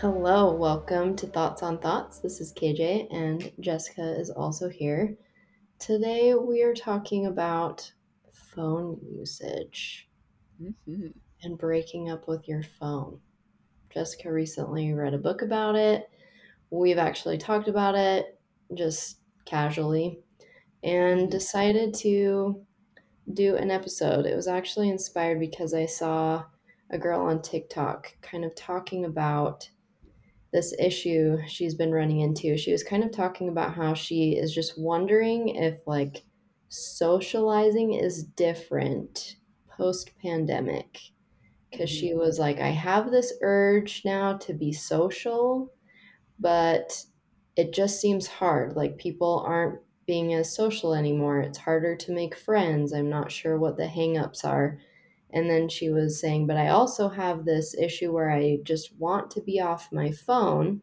Hello, welcome to Thoughts on Thoughts. This is KJ, and Jessica is also here. Today, we are talking about phone usage Mm-hmm. and breaking up with your phone. Jessica recently read a book about it. We've actually talked about it just casually and Mhm. decided to do an episode. It was actually inspired because I saw a girl on TikTok kind of talking about this issue she's been running into. She was kind of talking about how she is just wondering if like socializing is different post pandemic. Because she was like, I have this urge now to be social, but it just seems hard. Like people aren't being as social anymore. It's harder to make friends. I'm not sure what the hangups are. And then she was saying, but I also have this issue where I just want to be off my phone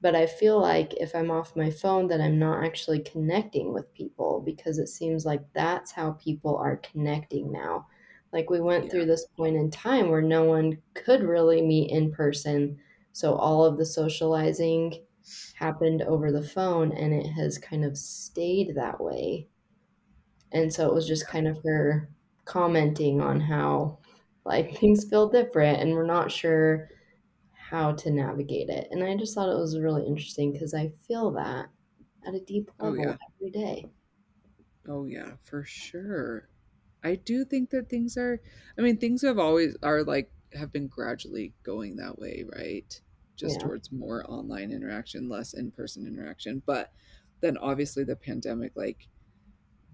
but I feel like if I'm off my phone, that I'm not actually connecting with people because it seems like that's how people are connecting now. Like we went Yeah. through this point in time where no one could really meet in person. So all of the socializing happened over the phone and it has kind of stayed that way. And so it was just kind of her commenting on how like things feel different and we're not sure how to navigate it. And I just thought it was really interesting because I feel that at a deep Oh, level yeah. every day. Oh yeah, for sure. I do think that things are I mean, things have always are like have been gradually going that way, right? Just Yeah. towards more online interaction, less in-person interaction. But then obviously the pandemic like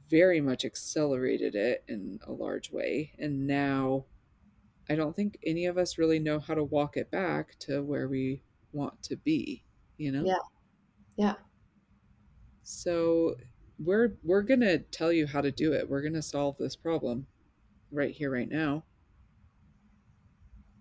very much accelerated it in a large way. And now I don't think any of us really know how to walk it back to where we want to be, you know? Yeah. Yeah. So we're we're gonna tell you how to do it. We're gonna solve this problem right here, right now.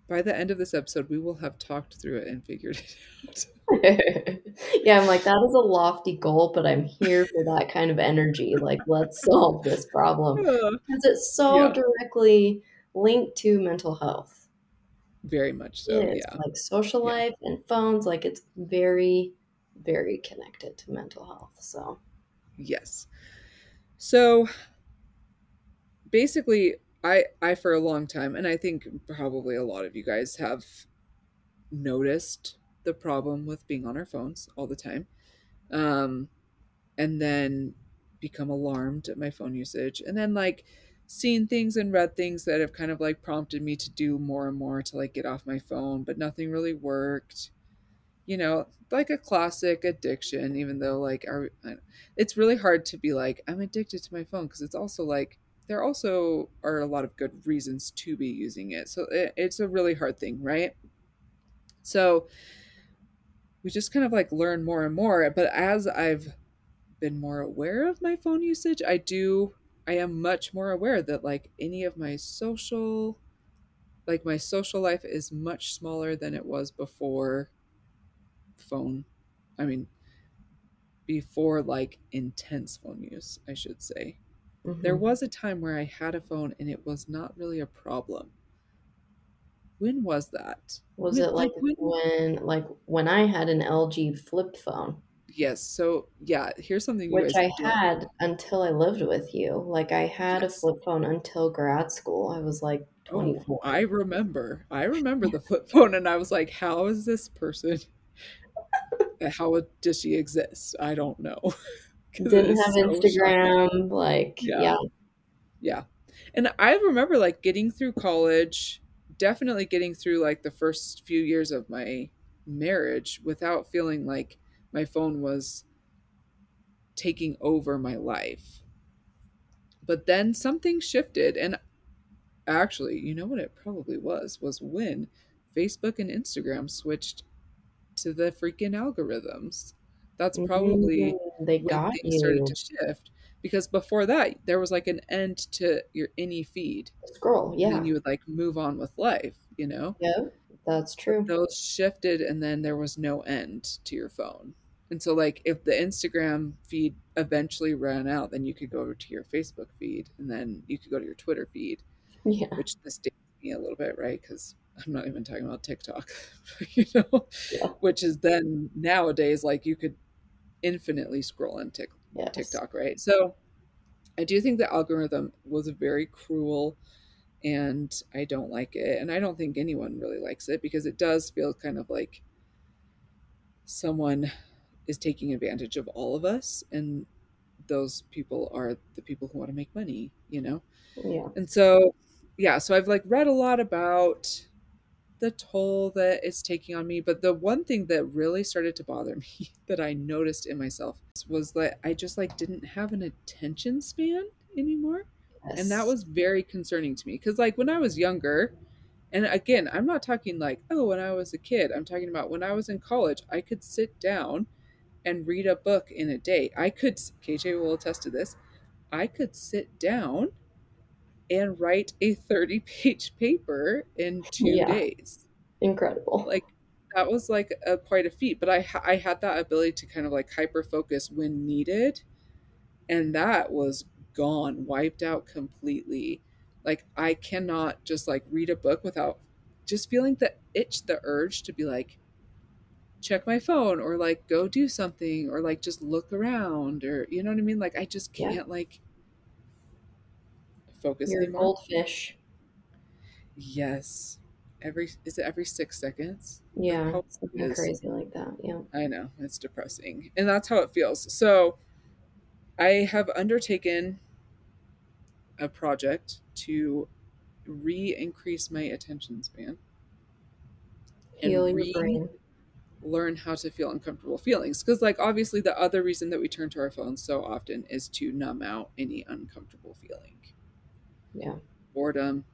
By the end of this episode, we will have talked through it and figured it out. yeah, I'm like, that is a lofty goal, but I'm here for that kind of energy. Like, let's solve this problem. Because it's so Yeah. directly linked to mental health. Very much so, It is. yeah. Like social Yeah. life and phones, like it's very, very connected to mental health. So Yes. So basically, I I for a long time, and I think probably a lot of you guys have noticed the problem with being on our phones all the time. Um and then become alarmed at my phone usage. And then like seen things and read things that have kind of like prompted me to do more and more to like get off my phone but nothing really worked. You know like a classic addiction even though like it's really hard to be like i'm addicted to my phone because it's also like there also are a lot of good reasons to be using it. So it, it's a really hard thing right? So we just kind of like learn more and more but as i've been more aware of my phone usage, I do I am much more aware that like any of my social like my social life is much smaller than it was before phone. I mean before like intense phone use, I should say. mhm. There was a time where I had a phone and it was not really a problem. When was that? was When- it like when- when like when I had an LG flip phone? Yes. So yeah, here's something which I had until I lived with you. Like I had Yes. a flip phone until grad school. I was like Oh, 24. I remember. I remember the flip phone, and I was like, "How is this person? How does she exist? I don't know." Didn't have so shocking. Instagram. Like Yeah. yeah. Yeah, and I remember like getting through college, definitely getting through like the first few years of my marriage without feeling like my phone was taking over my life. But then something shifted, and actually, you know what it probably was? Was when Facebook and Instagram switched to the freaking algorithms. That's probably Mm, they when got things started you. to shift. Because before that, there was like an end to your any feed, Scroll, yeah. and you would like move on with life, you know? yeah that's But true. those shifted, and then there was no end to your phone. And so, like, if the Instagram feed eventually ran out, then you could go to your Facebook feed, and then you could go to your Twitter feed, Yeah, which this dates me a little bit, right? Because I'm not even talking about TikTok, you know, Yeah. which is then nowadays like you could infinitely scroll on Tik yes. TikTok, right? So I do think the algorithm was very cruel and I don't like it. And I don't think anyone really likes it because it does feel kind of like someone is taking advantage of all of us. And those people are the people who want to make money, you know? Yeah, And so, yeah, so I've like read a lot about the toll that it's taking on me. But the one thing that really started to bother me that I noticed in myself was that I just like didn't have an attention span anymore. And that was very concerning to me because, like, when I was younger, and again, I'm not talking like, oh, when I was a kid, I'm talking about when I was in college, I could sit down and read a book in a day. I could, KJ will attest to this, I could sit down and write a 30 page paper in two Yeah. days. incredible. Like, that was like a, quite a feat, but I, I had that ability to kind of like hyper focus when needed. And that was gone, wiped out completely. Like, I cannot just like read a book without just feeling the itch, the urge to be like, check my phone or like go do something or like just look around or you know what I mean? Like I just can't like focus You're a anymore. goldfish. Yes. Every is it every six seconds? Yeah, something crazy like that. Yeah. I know it's depressing, and that's how it feels. So, I have undertaken a project to re-increase my attention span And Heal your re- brain. learn how to feel uncomfortable feelings because like obviously the other reason that we turn to our phones so often is to numb out any uncomfortable feeling Yeah. boredom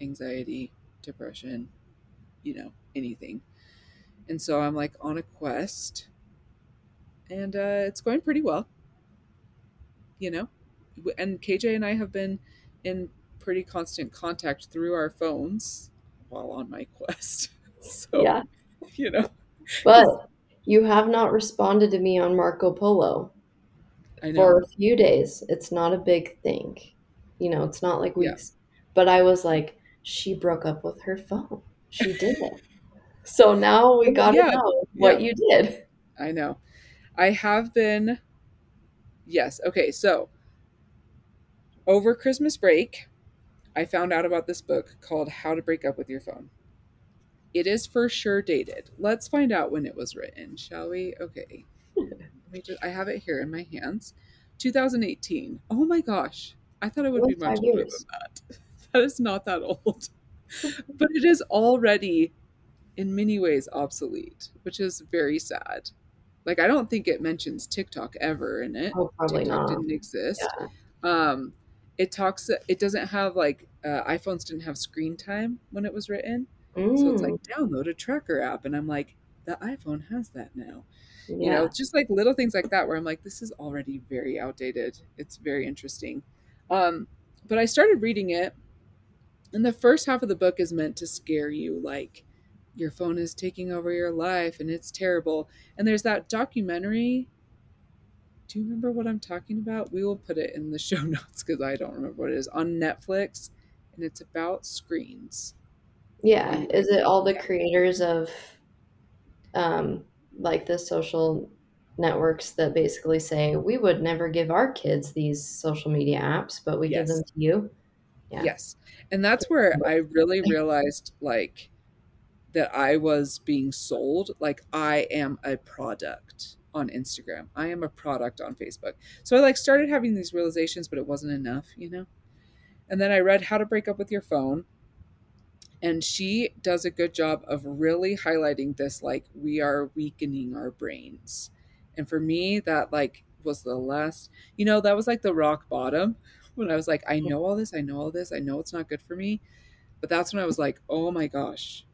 anxiety depression you know anything and so i'm like on a quest and uh, it's going pretty well you know and kj and i have been in pretty constant contact through our phones while on my quest so Yeah. you know But you have not responded to me on Marco Polo for a few days. It's not a big thing. You know, it's not like Yeah. But I was like, she broke up with her phone. She did it. so now we got to yeah, know what yeah. you did. I know. I have been. Yes. Okay. So over Christmas break, I found out about this book called How to Break Up with Your Phone. It is for sure dated. Let's find out when it was written, shall we? Okay. Let me just, I have it here in my hands. 2018. Oh my gosh. I thought it would be much older years. than that. That is not that old. but it is already in many ways obsolete, which is very sad. Like I don't think it mentions TikTok ever in it. Oh, probably TikTok not. didn't exist. Yeah. Um, it talks. It doesn't have like uh, iPhones didn't have screen time when it was written, so it's Mm, like download a tracker app, and I'm like, the iPhone has that now. yeah. You know, just like little things like that where I'm like, this is already very outdated. It's very interesting. Um, but I started reading it, and the first half of the book is meant to scare you, like your phone is taking over your life and it's terrible. And there's that documentary. Do you remember what I'm talking about? We will put it in the show notes because I don't remember what it is on Netflix, and it's about screens. Yeah, is it all the creators of um like the social networks that basically say we would never give our kids these social media apps, but we give them to you? Yeah. Yes. And that's where I really realized like that I was being sold like I am a product on Instagram. I am a product on Facebook. So I like started having these realizations but it wasn't enough, you know. And then I read How to Break Up with Your Phone and she does a good job of really highlighting this like we are weakening our brains. And for me that like was the last, you know, that was like the rock bottom when I was like, I know all this, I know all this, I know it's not good for me. But that's when I was like, oh my gosh,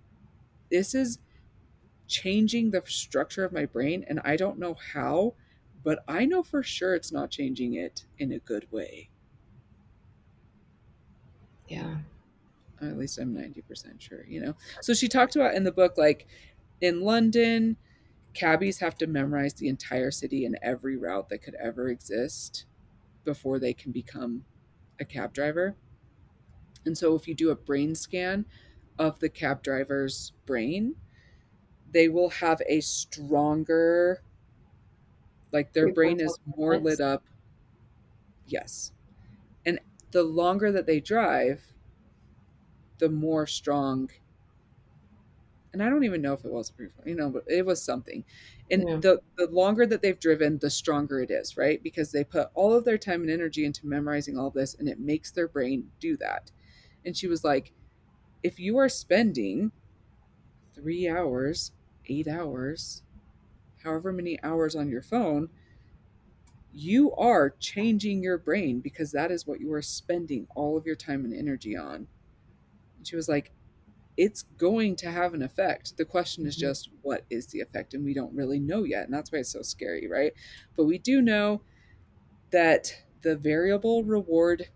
this is changing the structure of my brain. And I don't know how, but I know for sure it's not changing it in a good way. Yeah. Or at least I'm 90% sure, you know? So she talked about in the book, like in London, cabbies have to memorize the entire city and every route that could ever exist before they can become a cab driver. And so if you do a brain scan of the cab driver's brain, they will have a stronger like their brain is more lit up. Yes. And the longer that they drive, the more strong and I don't even know if it was proof, you know, but it was something. And yeah. the the longer that they've driven, the stronger it is, right? Because they put all of their time and energy into memorizing all this and it makes their brain do that. And she was like, if you are spending three hours, eight hours, however many hours on your phone, you are changing your brain because that is what you are spending all of your time and energy on. And she was like, it's going to have an effect. The question is mm-hmm. just what is the effect? And we don't really know yet. And that's why it's so scary, right? But we do know that the variable reward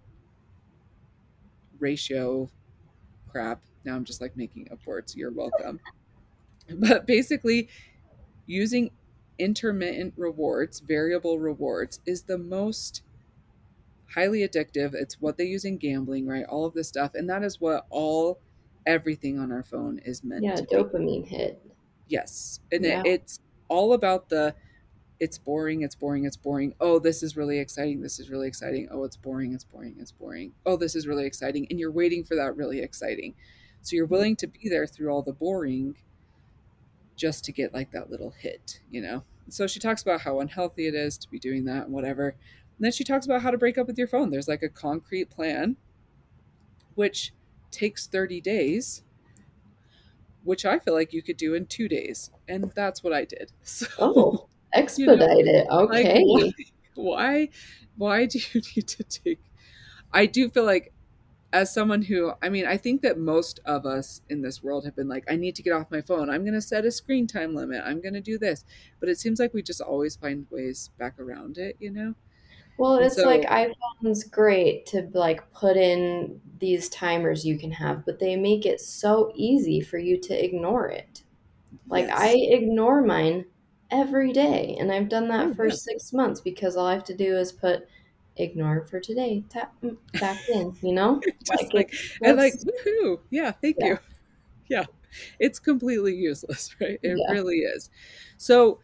ratio crap. Now I'm just like making up words. You're welcome. but basically, using intermittent rewards, variable rewards, is the most highly addictive. It's what they use in gambling, right? All of this stuff. And that is what all everything on our phone is meant yeah, dopamine be. hit. Yes. And yeah. it, it's all about the it's boring, it's boring, it's boring. Oh, this is really exciting. This is really exciting. Oh, it's boring, it's boring, it's boring. Oh, this is really exciting. And you're waiting for that really exciting. So you're mm-hmm. willing to be there through all the boring just to get like that little hit, you know? So she talks about how unhealthy it is to be doing that and whatever. And then she talks about how to break up with your phone. There's like a concrete plan, which takes 30 days, which I feel like you could do in two days. And that's what I did. So, oh, expedite you know, it. Okay. Like, why, why, why do you need to take? I do feel like as someone who i mean i think that most of us in this world have been like i need to get off my phone i'm going to set a screen time limit i'm going to do this but it seems like we just always find ways back around it you know well and it's so, like iphone's great to like put in these timers you can have but they make it so easy for you to ignore it like yes. i ignore mine every day and i've done that oh, for yeah. six months because all i have to do is put ignore for today. Tap mm, back in, you know? Just like, like and like woohoo. Yeah, thank yeah. you. Yeah. It's completely useless, right? It yeah. really is. So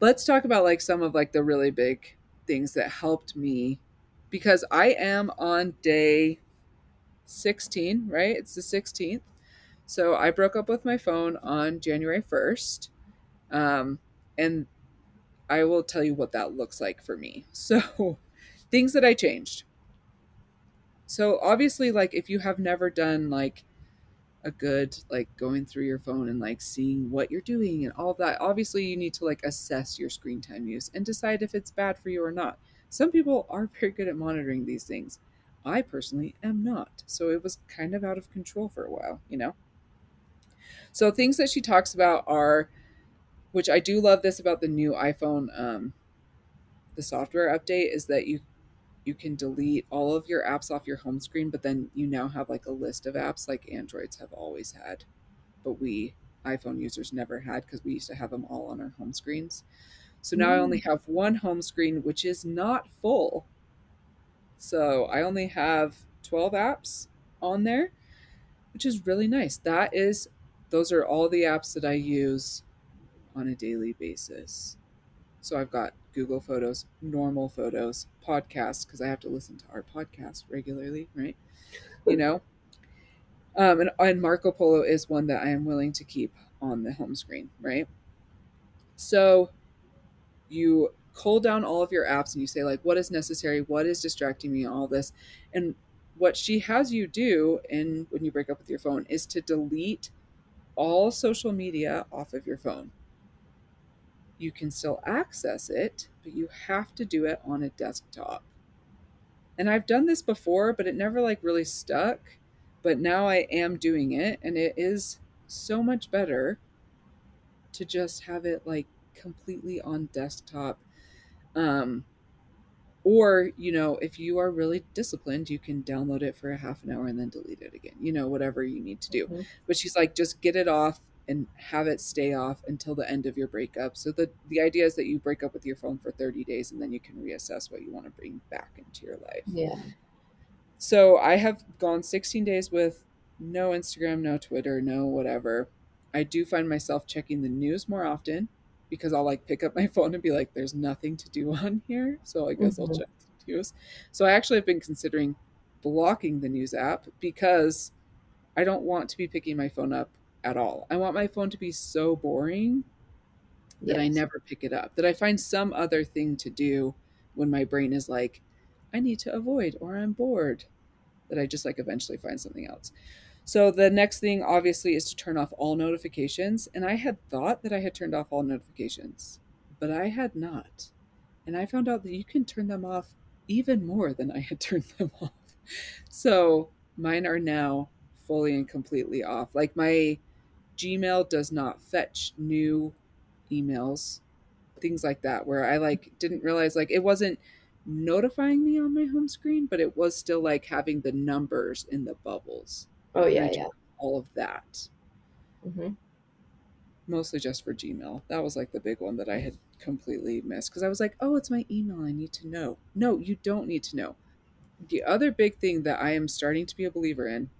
let's talk about like some of like the really big things that helped me because I am on day 16, right? It's the 16th. So I broke up with my phone on January 1st. Um, and I will tell you what that looks like for me. So things that I changed. So obviously like if you have never done like a good like going through your phone and like seeing what you're doing and all that obviously you need to like assess your screen time use and decide if it's bad for you or not. Some people are very good at monitoring these things. I personally am not so it was kind of out of control for a while you know? So things that she talks about are which i do love this about the new iphone um the software update is that you you can delete all of your apps off your home screen, but then you now have like a list of apps like Androids have always had, but we iPhone users never had because we used to have them all on our home screens. So now mm. I only mm. have one home screen, which is not full. So I only have 12 apps on there, which is really nice. That is, those are all the apps that I use on a daily basis. So I've got Google Photos, normal photos, podcasts, because I have to listen to our podcast regularly, right? You know? Um, and, and Marco Polo is one that I am willing to keep on the home screen, right? So you cull down all of your apps and you say, like, what is necessary? What is distracting me? All this. And what she has you do in when you break up with your phone is to delete all social media off of your phone you can still access it, but you have to do it on a desktop. and I've done this before, but it never like really stuck. But now I am doing it, and it is so much better to just have it like completely on desktop. Um, or you know if you are really disciplined you can download it for a half an hour and then delete it again you know whatever you need to do Mhm. but she's like just get it off and have it stay off until the end of your breakup so the the idea is that you break up with your phone for 30 days and then you can reassess what you want to bring back into your life Yeah. so I have gone 16 days with no Instagram, no Twitter, no whatever. I do find myself checking the news more often because I'll like pick up my phone and be like, there's nothing to do on here. So I guess I'll Mhm. check the news. So I actually have been considering blocking the news app because I don't want to be picking my phone up at all. I want my phone to be so boring that I never pick it up, that I find some other thing to do when my brain is like, I need to avoid or I'm bored, that I just like eventually find something else. So the next thing obviously is to turn off all notifications. And I had thought that I had turned off all notifications, but I had not. And I found out that you can turn them off even more than I had turned them off. So mine are now fully and completely off. Like my Gmail does not fetch new emails, things like that, where I like didn't realize like it wasn't notifying me on my home screen, but it was still like having the numbers in the bubbles. Oh yeah, yeah. All of that. Mm-hmm. Mostly just for Gmail. That was like the big one that I had completely missed because I was like, oh, it's my email. I need to know. No, you don't need to know. The other big thing that I am starting to be a believer in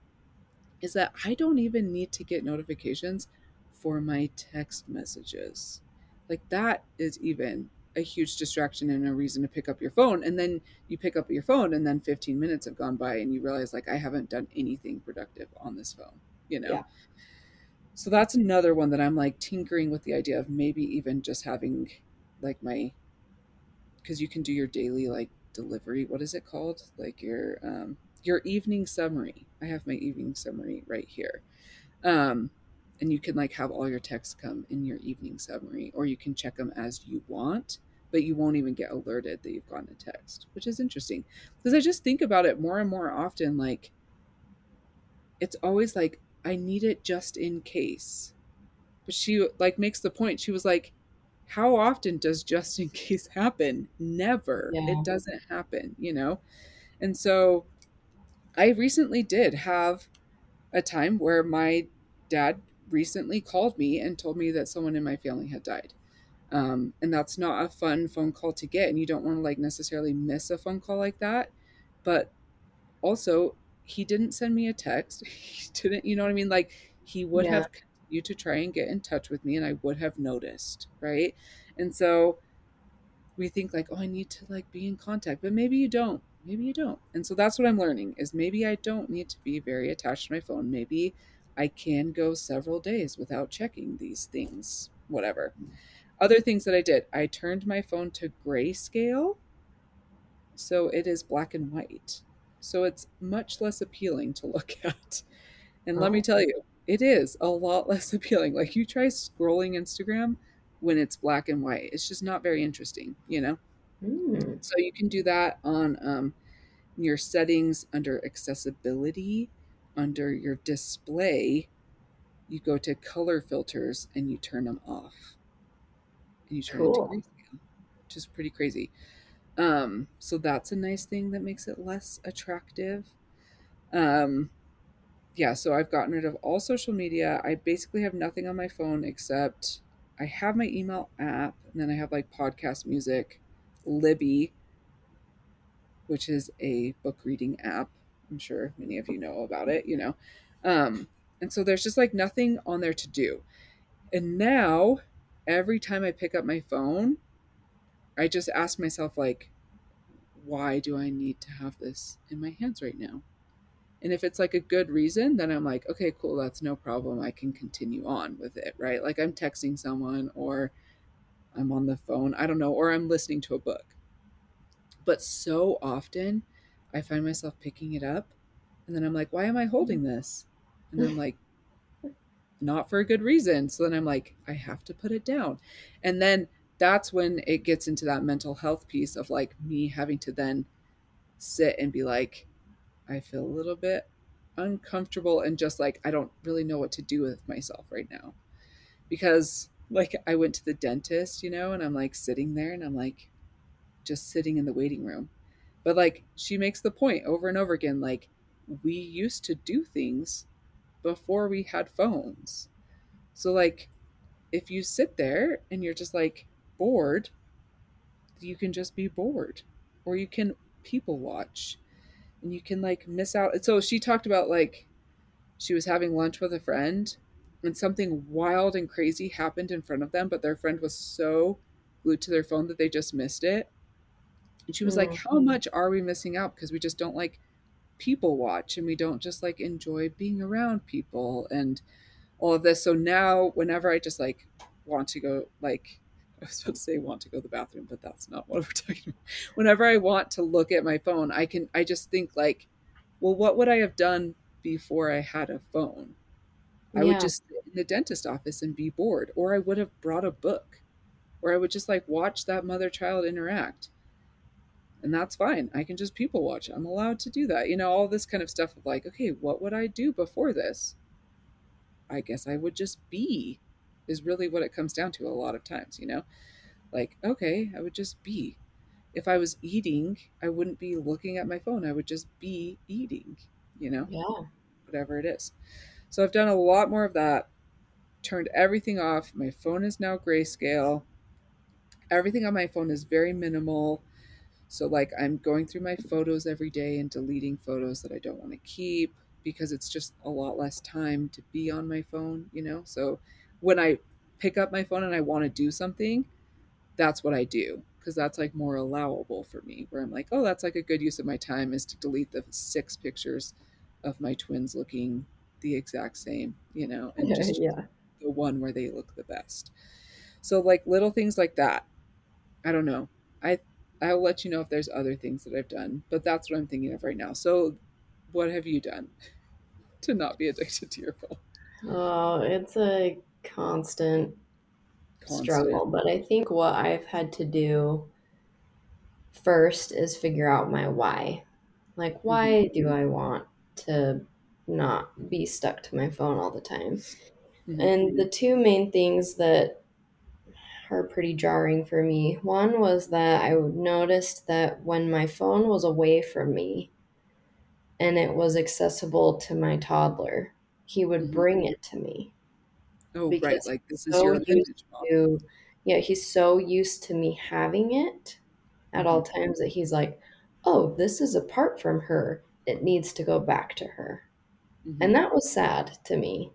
is that I don't even need to get notifications for my text messages. Like that is even a huge distraction and a reason to pick up your phone. And then you pick up your phone and then 15 minutes have gone by and you realize like I haven't done anything productive on this phone, you know? Yeah. So that's another one that I'm like tinkering with the idea of maybe even just having like my because you can do your daily like delivery. What is it called? Like your um your evening summary. I have my evening summary right here. Um and you can like have all your texts come in your evening summary or you can check them as you want but you won't even get alerted that you've gotten a text which is interesting because i just think about it more and more often like it's always like i need it just in case but she like makes the point she was like how often does just in case happen never Yeah. it doesn't happen you know and so i recently did have a time where my dad recently called me and told me that someone in my family had died. Um, and that's not a fun phone call to get and you don't want to like necessarily miss a phone call like that. But also he didn't send me a text. He didn't you know what i mean? Like he would Yeah. have continued to try and get in touch with me and i would have noticed right? And so we think like oh i need to like be in contact but maybe you don't maybe you don't. And so that's what i'm learning is maybe i don't need to be very attached to my phone. Maybe i can go several days without checking these things whatever. Other things that i did i turned my phone to grayscale so it is black and white. So it's much less appealing to look at. And let me Oh. tell you it is a lot less appealing. Like you try scrolling instagram when it's black and white it's just not very interesting you know Mm. so you can do that on um, your settings under accessibility, under your display. You go to color filters and you turn them off. And you turn Cool. it to grayscale, which is pretty crazy. Um, so that's a nice thing that makes it less attractive. Um, yeah, so I've gotten rid of all social media. I basically have nothing on my phone except I have my email app, and then I have like podcast music, Libby, which is a book reading app. I'm sure many of you know about it, you know. Um, and so there's just like nothing on there to do. And now, every time I pick up my phone, I just ask myself, like, why do I need to have this in my hands right now? And if it's like a good reason, then I'm like, okay, cool, that's no problem. I can continue on with it, right? Like I'm texting someone or I'm on the phone, I don't know, or I'm listening to a book. But so often I find myself picking it up and then I'm like, why am I holding this? And I'm like, not for a good reason. So then I'm like, I have to put it down. And then that's when it gets into that mental health piece of like me having to then sit and be like, I feel a little bit uncomfortable and just like I don't really know what to do with myself right now. Because like I went to the dentist, you know, and I'm like sitting there and I'm like just sitting in the waiting room. But like she makes the point over and over again like we used to do things before we had phones. So like if you sit there and you're just like bored, you can just be bored or you can people watch and you can like miss out. So she talked about like she was having lunch with a friend and something wild and crazy happened in front of them, but their friend was so glued to their phone that they just missed it. And she was like, How Mhm. much are we missing out? Because we just don't like people watch and we don't just like enjoy being around people and all of this. So now, whenever I just like want to go, like, I was about to say want to go to the bathroom, but that's not what we're talking about. Whenever I want to look at my phone, I can, I just think, like, well, what would I have done before I had a phone? I would just in the dentist office and be bored, or I would have brought a book, or I would just like watch that mother child interact. And that's fine. I can just people watch. I'm allowed to do that. You know, all this kind of stuff of like, okay, what would I do before this? I guess I would just be, is really what it comes down to a lot of times, you know? Like, okay, I would just be. If I was eating, I wouldn't be looking at my phone. I would just be eating, you know, Yeah. whatever it is. So I've done a lot more of that, turned everything off. My phone is now grayscale. Everything on my phone is very minimal. So, like, I'm going through my photos every day and deleting photos that I don't want to keep because it's just a lot less time to be on my phone, you know? So, when I pick up my phone and I want to do something, that's what I do because that's like more allowable for me. Where I'm like, oh, that's like a good use of my time is to delete the six pictures of my twins looking the exact same, you know, and just yeah. The one where they look the best. So, like, little things like that. I don't know. I I'll let you know if there's other things that I've done, but that's what I'm thinking of right now. So, what have you done to not be addicted to your phone? Oh, it's a constant Constant. struggle, but I think what I've had to do first is figure out my why. Like, why mm-hmm. do I want to not be stuck to my phone all the time? Mhm. And the two main things that are pretty jarring for me one was that I noticed that when my phone was away from me and it was accessible to my toddler, he would Mhm. bring it to me Oh, right. because Like this is so your appendage, to, yeah, he's so used to me having it at all Mhm. times that he's like, oh, this is apart from her. It needs to go back to her. Mhm. And that was sad to me.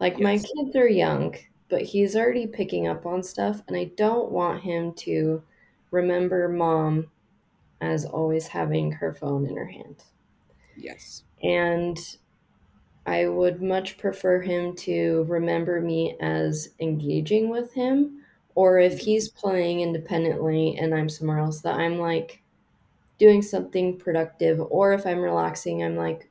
Like, my Yes. kids are young, but he's already picking up on stuff, and I don't want him to remember mom as always having her phone in her hand. Yes. And I would much prefer him to remember me as engaging with him, or if Mhm. he's playing independently and I'm somewhere else, that I'm like doing something productive, or if I'm relaxing, I'm like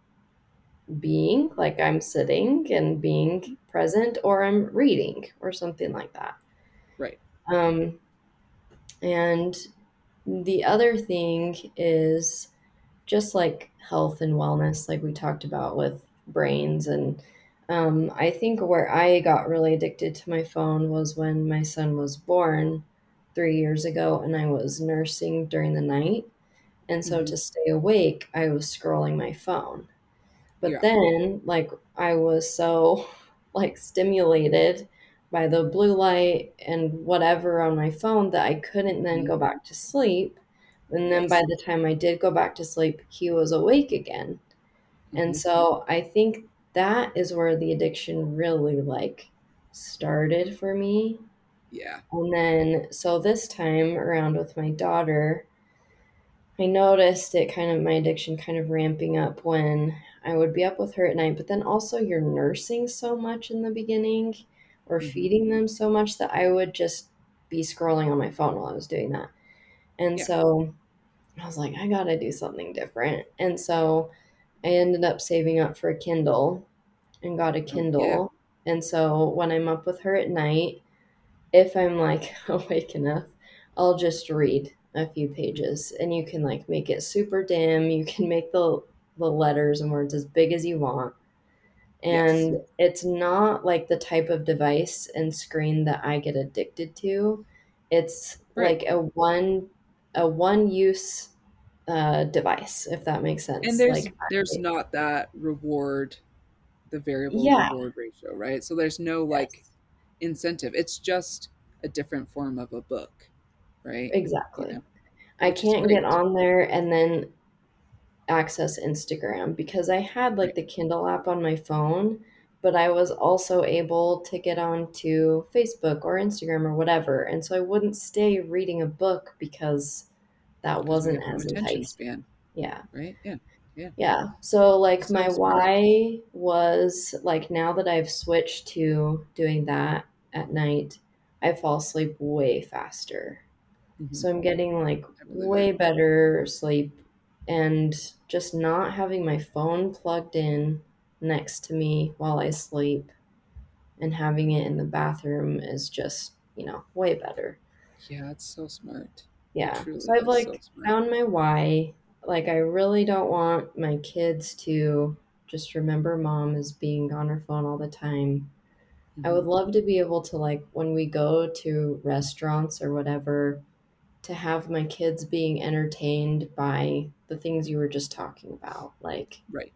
being, like I'm sitting and being present, or I'm reading, or something like that. Right. Um, and the other thing is just like health and wellness, like we talked about with brains. And um, I think where I got really addicted to my phone was when my son was born three years ago and I was nursing during the night. And so Mhm. to stay awake, I was scrolling my phone. But Yeah. then, like, I was so like stimulated by the blue light and whatever on my phone that I couldn't then go back to sleep. And then Yes. by the time I did go back to sleep, he was awake again. And Mhm. so I think that is where the addiction really like started for me. Yeah. And then so this time around with my daughter, I noticed it kind of my addiction kind of ramping up when I would be up with her at night, but then also you're nursing so much in the beginning or Mhm. feeding them so much that I would just be scrolling on my phone while I was doing that. And Yeah. so I was like, I gotta do something different. And so I ended up saving up for a Kindle and got a Oh, yeah. Kindle. And so when I'm up with her at night, if I'm like awake enough, I'll just read a few pages and you can like make it super dim you can make the the letters and words as big as you want and Yes. it's not like the type of device and screen that I get addicted to it's Right. like a one a one use uh device if that makes sense And there's like there's not that reward, the variable yeah reward ratio, right? So there's no like yes incentive. It's just a different form of a book, right? You exactly know, I can't get on there and then access Instagram because I had like the Kindle app on my phone, but I was also able to get onto Facebook or Instagram or whatever. And so I wouldn't stay reading a book because that wasn't no as enticing. span, Yeah. right? Yeah. Yeah. Yeah. So like my why was like now that I've switched to doing that at night, I fall asleep way faster. hmm So I'm getting like I believe it. way better sleep and just not having my phone plugged in next to me while I sleep and having it in the bathroom is just, you know, way better. Yeah, it's so smart. Yeah. So I've is so like found my why. Like I really don't want my kids to just remember mom as being on her phone all the time. I hmm would love to be able to like when we go to restaurants or whatever to have my kids being entertained by the things you were just talking about, like Right.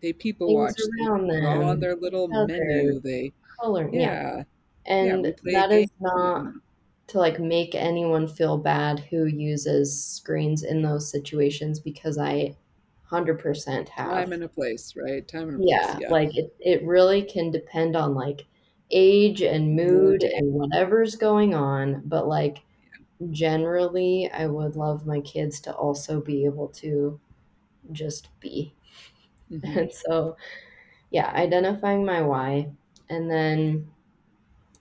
They people watch. They around draw on their little menu. They, color, yeah. yeah, yeah. And a that is not to like make anyone feel bad who uses screens in those situations because I 100% have. Time and a place, right? Time and a place. Yeah, Yeah. like it, it really can depend on like age and mood Mood. and whatever's going on, but like generally I would love my kids to also be able to just be. hmm And so, yeah, identifying my why. And then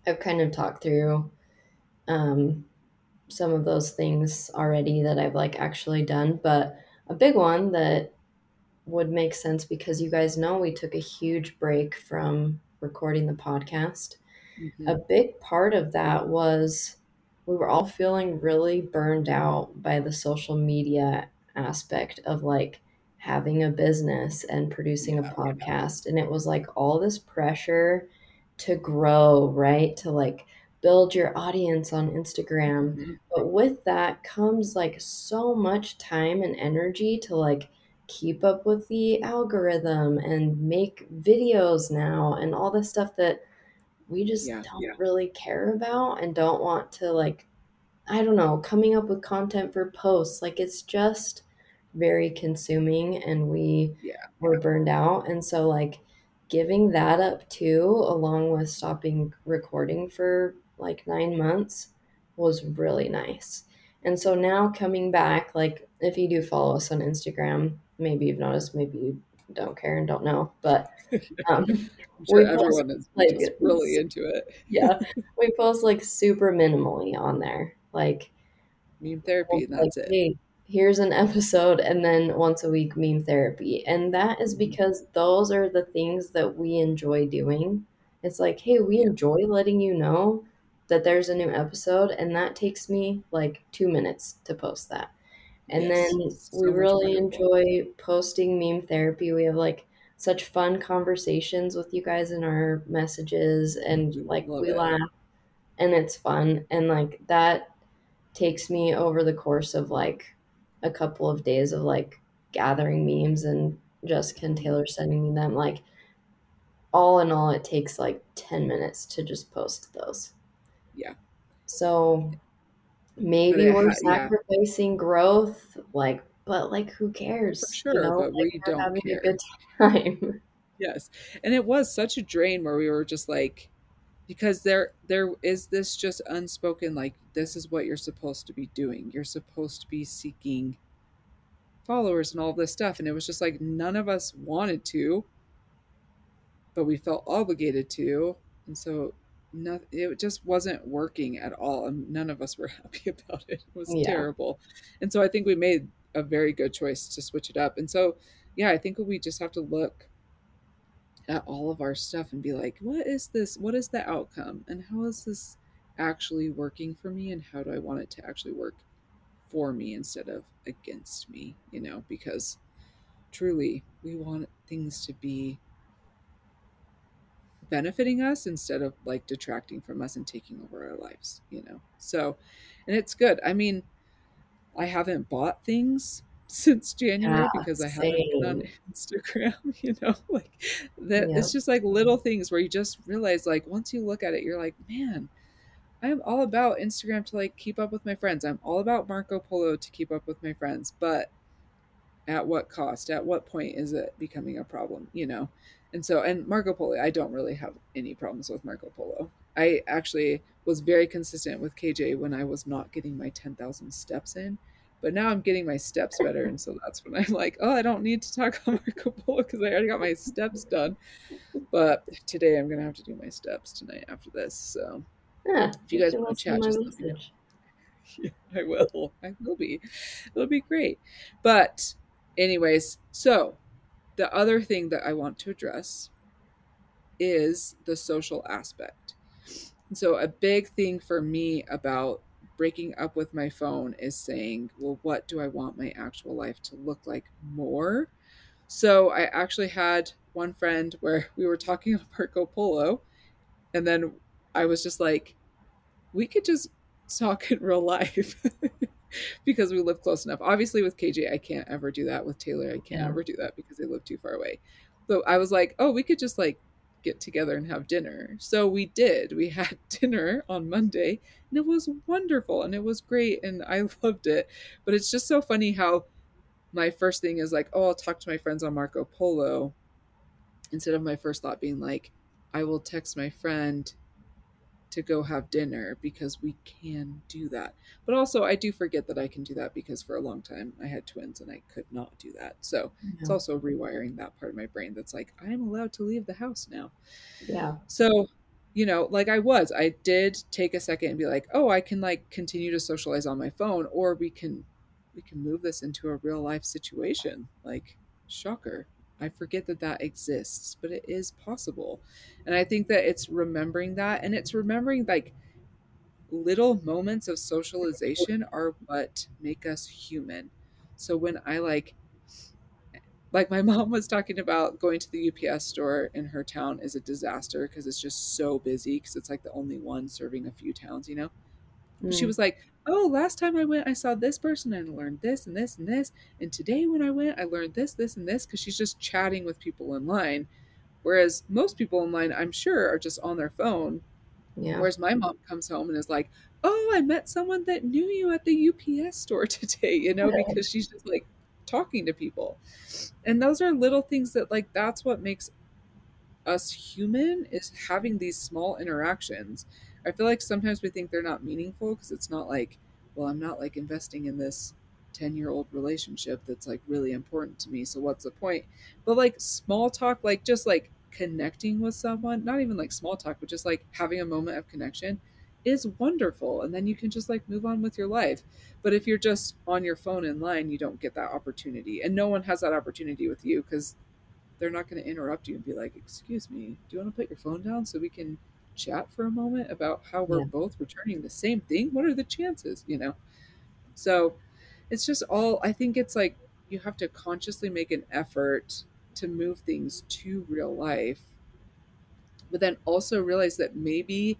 I've kind of talked through um, some of those things already that I've like actually done. But a big one that would make sense because you guys know we took a huge break from recording the podcast. hmm A big part of that was we were all feeling really burned out by the social media aspect of like having a business and producing a podcast. And it was like all this pressure to grow, right? To like build your audience on Instagram. hmm But with that comes like so much time and energy to like keep up with the algorithm and make videos now and all this stuff that we just Yeah. don't really care about and don't want to like I don't know, coming up with content for posts. Like it's just very consuming and we Yeah. were burned out. And so like giving that up too, along with stopping recording for like nine months was really nice. And so now coming back, like if you do follow us on Instagram, maybe you've noticed, maybe you don't care and don't know, but um, sure we post everyone is like really into it. yeah, we post like super minimally on there. Like Meme therapy, be and like, that's it. hey, here's an episode, and then once a week meme therapy, and that is Mhm. because those are the things that we enjoy doing. It's like, hey, we enjoy letting you know that there's a new episode, and that takes me like two minutes to post that. And then Yes. we So much really enjoy posting meme therapy. We have like such fun conversations with you guys in our messages, and like love we it. laugh and it's fun. And like that takes me over the course of like a couple of days of like gathering memes and Jessica and Mhm. Taylor sending me them. Like all in all, it takes like 10 minutes to just post those. Yeah. So maybe we're ha- yeah, sacrificing growth, like, but like who for cares? You sure. know, But like we don't having a good time. Yes. And it was such a drain where we were just like, because there there is this just unspoken like this is what you're supposed to be doing. You're supposed to be seeking followers and all this stuff. And it was just like none of us wanted to, but we felt obligated to. And so no, it just wasn't working at all. And none of us were happy about it. It was yeah. terrible. And so I think we made a very good choice to switch it up. And so, yeah, I think we just have to look at all of our stuff and be like, what is this? What is the outcome? And how is this actually working for me? And how do I want it to actually work for me instead of against me, you know, because truly we want things to be benefiting us instead of like detracting from us and taking over our lives, you know. So, and it's good. I mean, I haven't bought things since January Yeah, because I haven't been on. Instagram, you know, like that Yeah. it's just like little things where you just realize like once you look at it, you're like, man, I'm all about Instagram to like keep up with my friends. I'm all about Marco Polo to keep up with my friends, but at what cost? At what point is it becoming a problem, you know? And so, and Marco Polo, I don't really have any problems with Marco Polo. I actually was very consistent with KJ when I was not getting my 10,000 steps in. But now I'm getting my steps better. And so that's when I'm like, oh, I don't need to talk about Marco Polo because I already got my steps done. But today I'm going to have to do my steps tonight after this. So Yeah, if you guys want to chat, just let me know. Yeah, I will. I will be. It'll be great. But, anyways, so the other thing that I want to address is the social aspect. And so, a big thing for me about breaking up with my phone is saying, well, what do I want my actual life to look like more? So, I actually had one friend where we were talking about Marco Polo, and then I was just like, we could just talk in real life because we live close enough. Obviously, with KJ, I can't ever do that. With Taylor, I can't Yeah. ever do that because they live too far away. So I was like, oh, we could just like get together and have dinner. So we did. We had dinner on Monday and it was wonderful and it was great and I loved it. But it's just so funny how my first thing is like, oh, I'll talk to my friends on Marco Polo instead of my first thought being like, I will text my friend to go have dinner because we can do that. But also, I do forget that I can do that because for a long time I had twins and I could not do that. So it's also rewiring that part of my brain that's like, I'm allowed to leave the house now. Yeah. So, you know, like I was, I did take a second and be like, oh, I can like continue to socialize on my phone, or we can we can move this into a real life situation. Like, shocker. I forget that that exists, but it is possible. And I think that it's remembering that and it's remembering like little moments of socialization are what make us human. So when I like like my mom was talking about going to the UPS store in her town is a disaster because it's just so busy because it's like the only one serving a few towns, you know. But she Mm. was like, "Oh, last time I went, I saw this person and learned this and this and this, and today when I went, I learned this, this, and this." Because she's just chatting with people in line, whereas most people in line, I'm sure, are just on their phone. Yeah. Whereas my mom comes home and is like, "Oh, I met someone that knew you at the UPS store today," you know, because she's just like talking to people. And those are little things that like that's what makes us human is having these small interactions. I feel like sometimes we think they're not meaningful because it's not like, well, I'm not like investing in this 10 year old relationship that's like really important to me. So what's the point? But like small talk, like just like connecting with someone, not even like small talk, but just like having a moment of connection is wonderful. And then you can just like move on with your life. But if you're just on your phone in line, you don't get that opportunity. And no one has that opportunity with you because they're not going to interrupt you and be like, "Excuse me, do you want to put your phone down so we can chat for a moment about how we're Yeah. both returning the same thing? What are the chances?" You know. So it's just all. I think it's like you have to consciously make an effort to move things to real life, but then also realize that maybe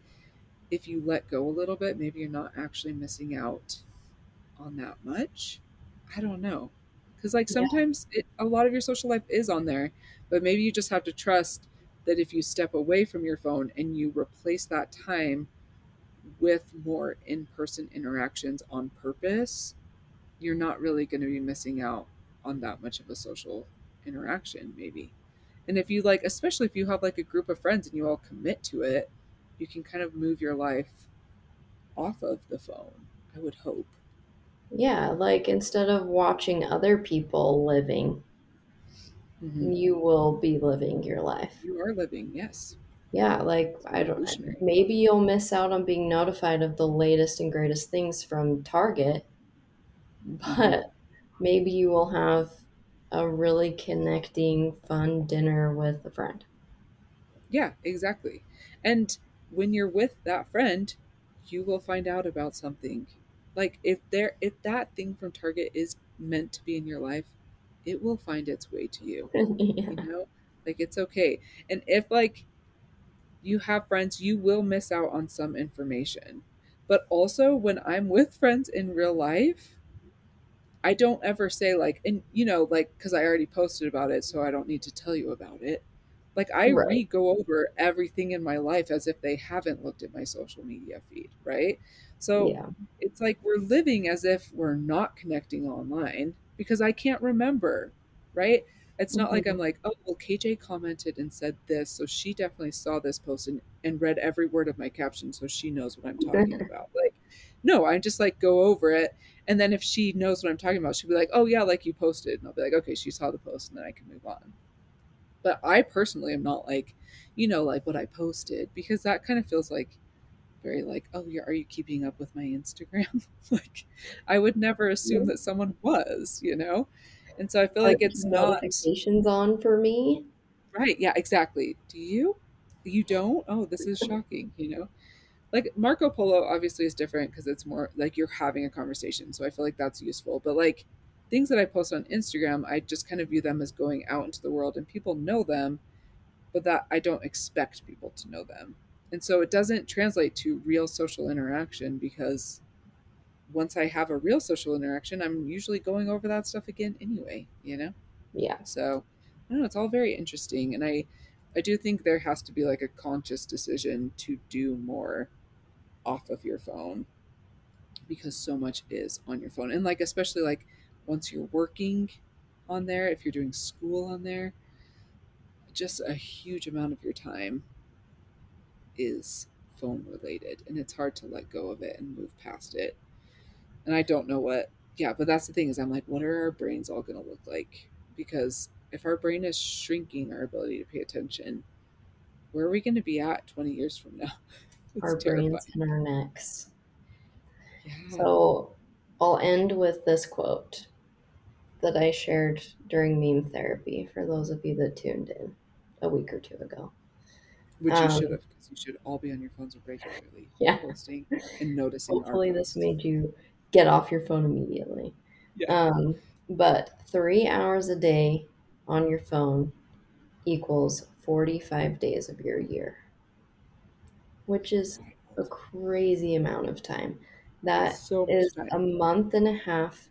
if you let go a little bit, maybe you're not actually missing out on that much. I don't know. Because, like, Yeah. sometimes it, a lot of your social life is on there, but maybe you just have to trust that if you step away from your phone and you replace that time with more in person interactions on purpose, you're not really going to be missing out on that much of a social interaction, maybe. And if you like, especially if you have like a group of friends and you all commit to it, you can kind of move your life off of the phone, I would hope. Yeah, like instead of watching other people living, Mhm. you will be living your life. You are living, yes. Yeah, like I don't maybe you'll miss out on being notified of the latest and greatest things from Target, Mhm. but maybe you will have a really connecting, fun dinner with a friend. Yeah, exactly. And when you're with that friend, you will find out about something. Like if there if that thing from Target is meant to be in your life, it will find its way to you. yeah. You know? Like it's okay. And if like you have friends, you will miss out on some information. But also when I'm with friends in real life, I don't ever say like, and you know, like, because I already posted about it, so I don't need to tell you about it. Like, I Right. re go over everything in my life as if they haven't looked at my social media feed, right? So Yeah. it's like we're living as if we're not connecting online because I can't remember, right? It's not like mm-hmm. I'm like, oh, well, KJ commented and said this, so she definitely saw this post and, and read every word of my caption, so she knows what I'm talking about. Like, no, I just like go over it and then if she knows what I'm talking about, she'll be like, "Oh yeah, like you posted," and I'll be like, "Okay, she saw the post," and then I can move on. But I personally am not like, you know, like what I posted because that kind of feels like very like, "Oh, you're are you keeping up with my Instagram?" like, I would never assume that someone was, you know, and so I feel Are like it's not notifications on for me? right. Yeah, exactly. Do you? You don't? Oh, this is shocking. You know, like Marco Polo obviously is different because it's more like you're having a conversation. So I feel like that's useful. But like things that I post on Instagram, I just kind of view them as going out into the world and people know them, but that I don't expect people to know them. And so it doesn't translate to real social interaction because once I have a real social interaction, I'm usually going over that stuff again anyway, you know? Yeah. So I don't know, it's all very interesting. And I I do think there has to be like a conscious decision to do more off of your phone because so much is on your phone and like especially like once you're working on there if you're doing school on there just a huge amount of your time is phone related and it's hard to let go of it and move past it. And i don't know what yeah but that's the thing is i'm like what are our brains all going to look like? Because if our brain is shrinking our ability to pay attention where are we going to be at 20 years from now? It's Our brains and our necks. yeah. So I'll end with this quote that I shared during meme therapy for those of you that tuned in a week or two ago. which you should Um, have you should all be on your phones regularly yeah. posting and noticing our Hopefully, this made you get off your phone immediately. yeah Um, but three hours a day on your phone equals 45 days of your year, which is a crazy amount of time. That so is time a month and a half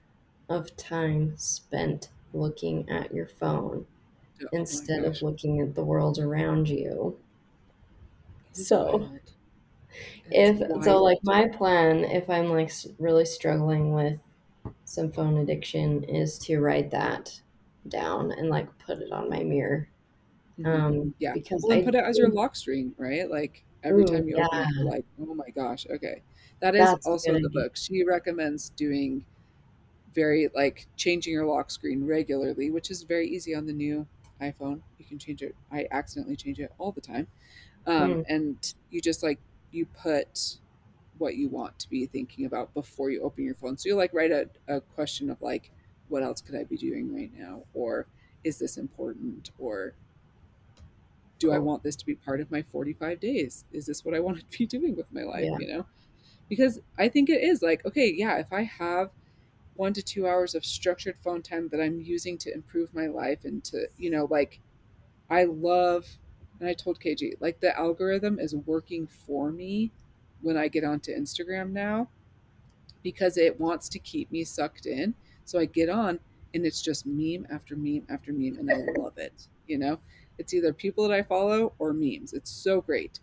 of time spent looking at your phone oh instead of looking at the world around you. So, if so, like my plan, if I'm like s- really struggling with some phone addiction, is to write that down and like put it on my mirror. Mhm. Um, yeah because well I put it as your lock screen right like every ooh, time you open yeah, it you're like oh my gosh okay that is that's also in the idea. book she recommends doing very like changing your lock screen regularly which is very easy on the new iphone you can change it. I accidentally change it all the time. Um, Mm, and you just like you put what you want to be thinking about before you open your phone. So you like write a, a question of like what else could i be doing right now? Or is this important? Or do i want this to be part of my 45 days? Is this what i want to be doing with my life Yeah, you know? Because i think it is like okay yeah if i have one to two hours of structured phone time that i'm using to improve my life and to you know like I love, and I told KG, like the algorithm is working for me when I get onto Instagram now because it wants to keep me sucked in. So I get on and it's just meme after meme after meme, and I love it. You know, it's either people that I follow or memes. It's so great.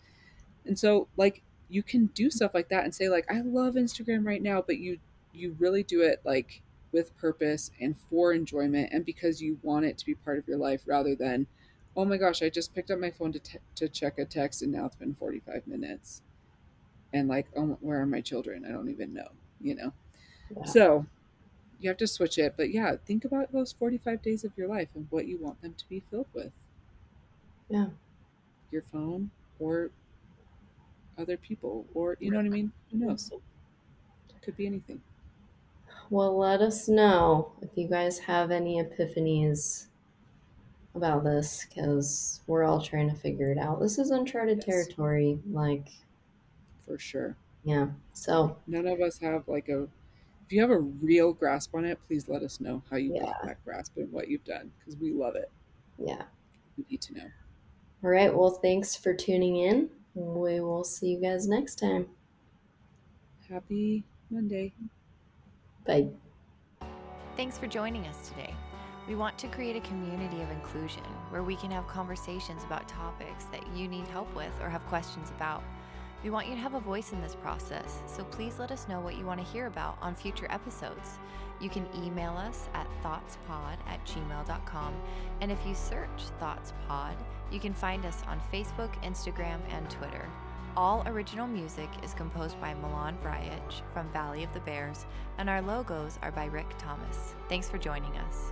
And so, like, you can do stuff like that and say, like, I love Instagram right now, but you you really do it like with purpose and for enjoyment and because you want it to be part of your life rather than, oh my gosh, I just picked up my phone to te- to check a text and now it's been 45 minutes. And like, oh, where are my children? I don't even know, you know? yeah, So you have to switch it. But yeah, think about those 45 days of your life and what you want them to be filled with yeah. your phone or other people or, you know what I mean? Who knows? Could be anything. Well, let us know if you guys have any epiphanies about this, because we're all trying to figure it out. This is uncharted Yes, territory. Like, for sure. yeah. So, None of us have like a if you have a real grasp on it, please let us know how you Yeah. got that grasp and what you've done because we love it. Yeah. We need to know. All right. Well, thanks for tuning in. We will see you guys next time. Happy Monday. Bye. Thanks for joining us today. We want to create a community of inclusion where we can have conversations about topics that you need help with or have questions about. We want you to have a voice in this process, so please let us know what you want to hear about on future episodes. You can email us at thoughtspod at gmail.com, and if you search ThoughtsPod, you can find us on Facebook, Instagram, and Twitter. All original music is composed by Milan Vrajec from Valley of the Bears, and our logos are by Rick Thomas. Thanks for joining us.